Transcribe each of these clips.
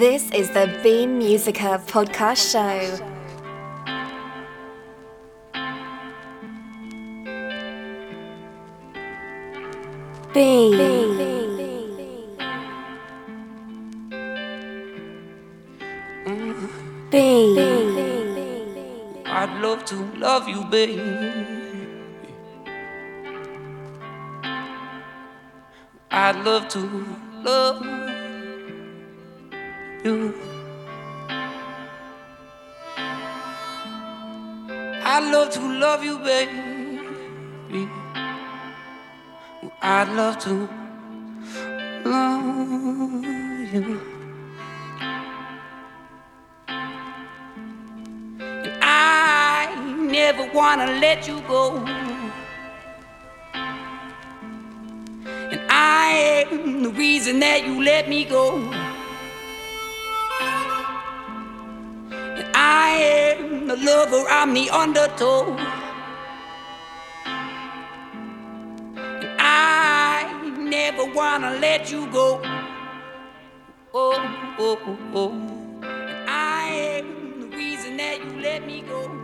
This is the Beam Musica podcast show. Beam. Beam. I'd love to love you, babe. I'd love to love you. I love to love you, baby. I love to love you. And I never wanna let you go. And I am the reason that you let me go. lover, I'm the undertow. And I never wanna let you go. Oh, oh, oh. And I am the reason that you let me go.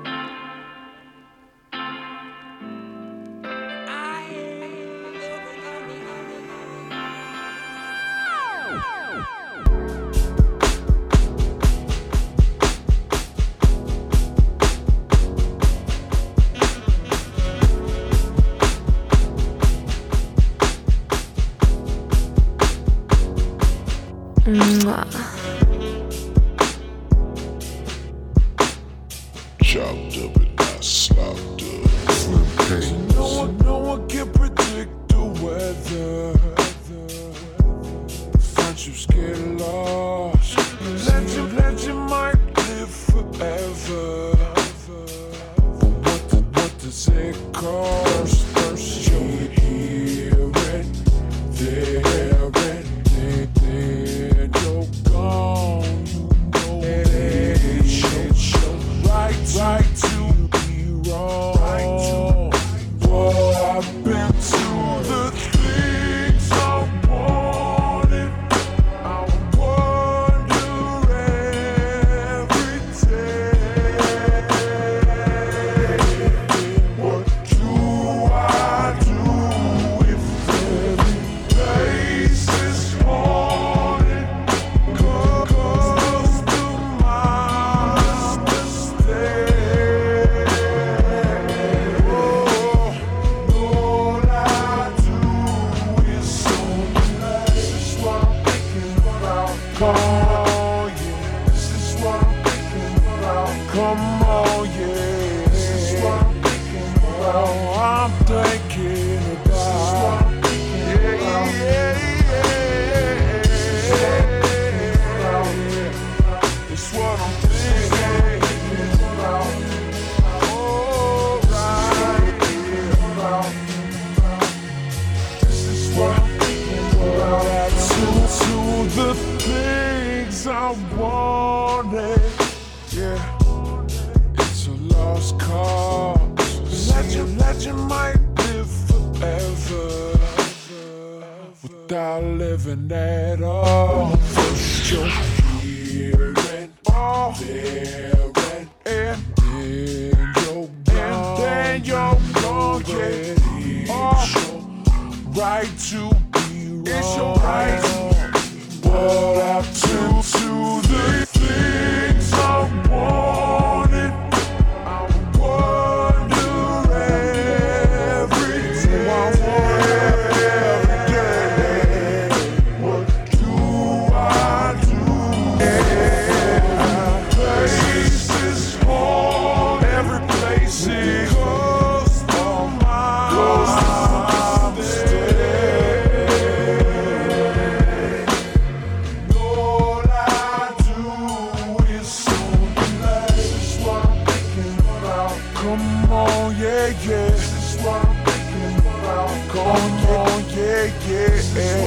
without living at all. First you're here there and, then you're gone. then you're gone, yeah. your Right to be wrong. It's your right it.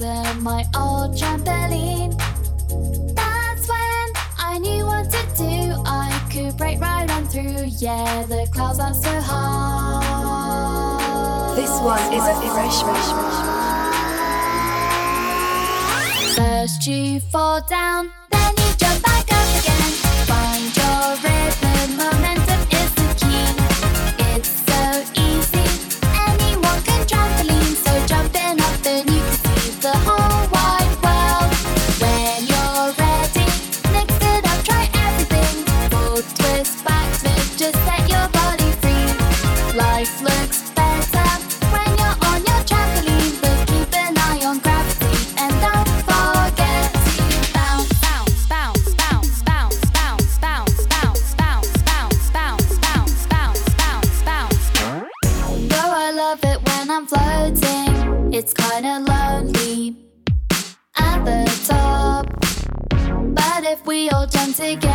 and my old trampoline. That's when I knew what to do. I could break right on through. Yeah, the clouds aren't so high. This one is a fresh, fresh, fresh. First you fall down. together.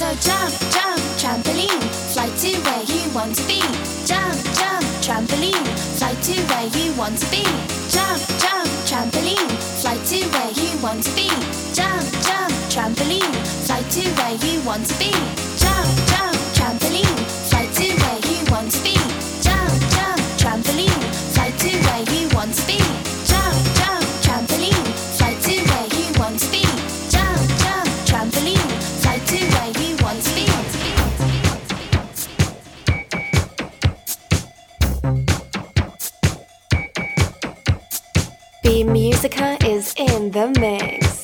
So jump, jump, trampoline, fly to where you want to be. Jump, jump, trampoline, fly to where you want to be. Jump, jump, trampoline, fly to where you want to be. Jump, jump, trampoline, fly to where you want to be. is in the mix.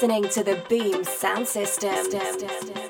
listening to the Beam Sound System. System.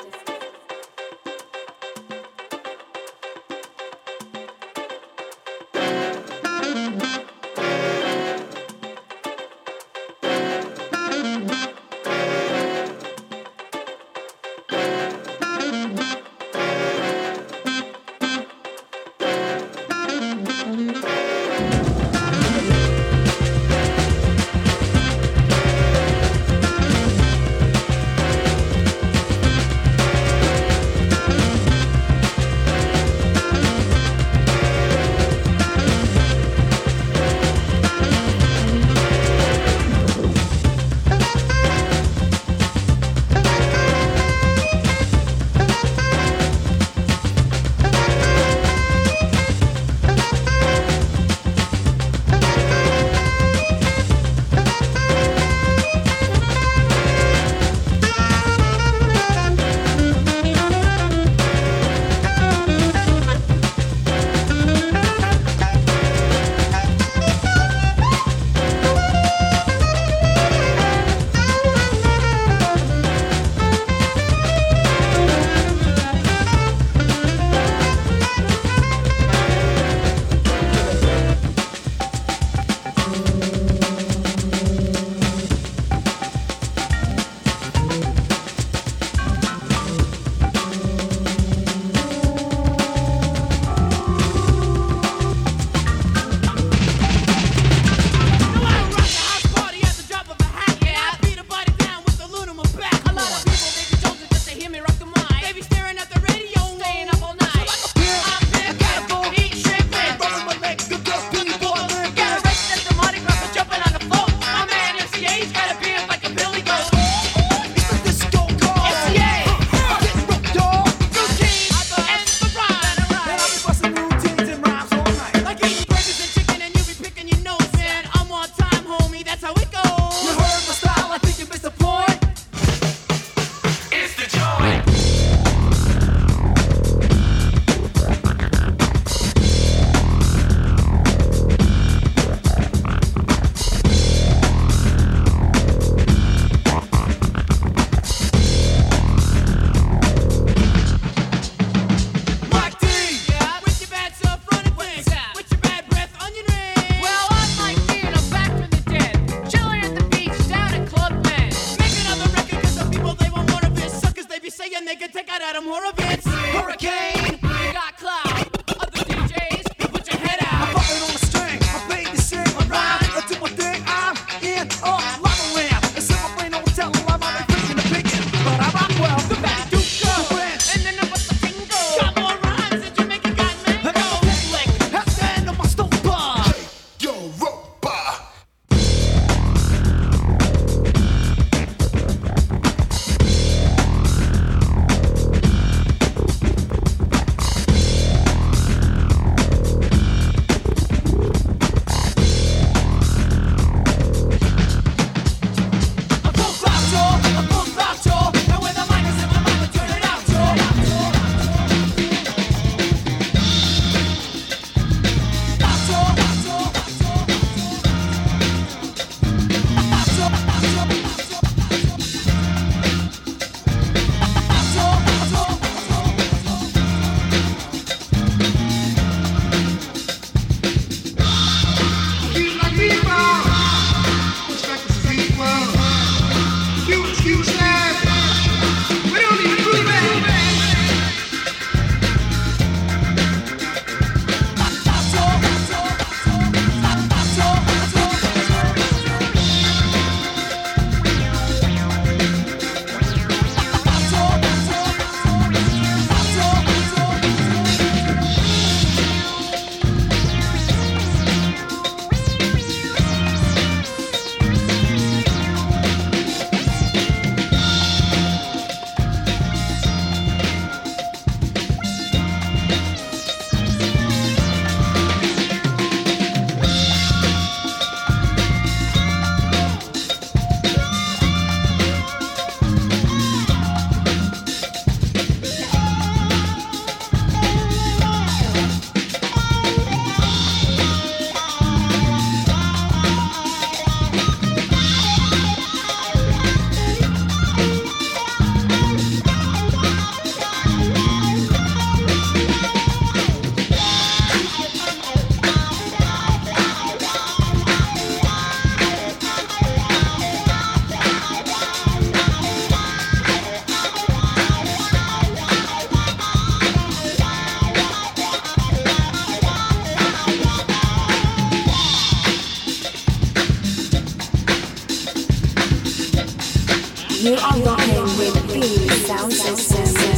You are rocking with B Sound System.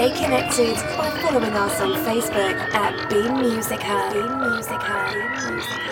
Stay connected by following us on Facebook at Beam Music Hub. Music Hub.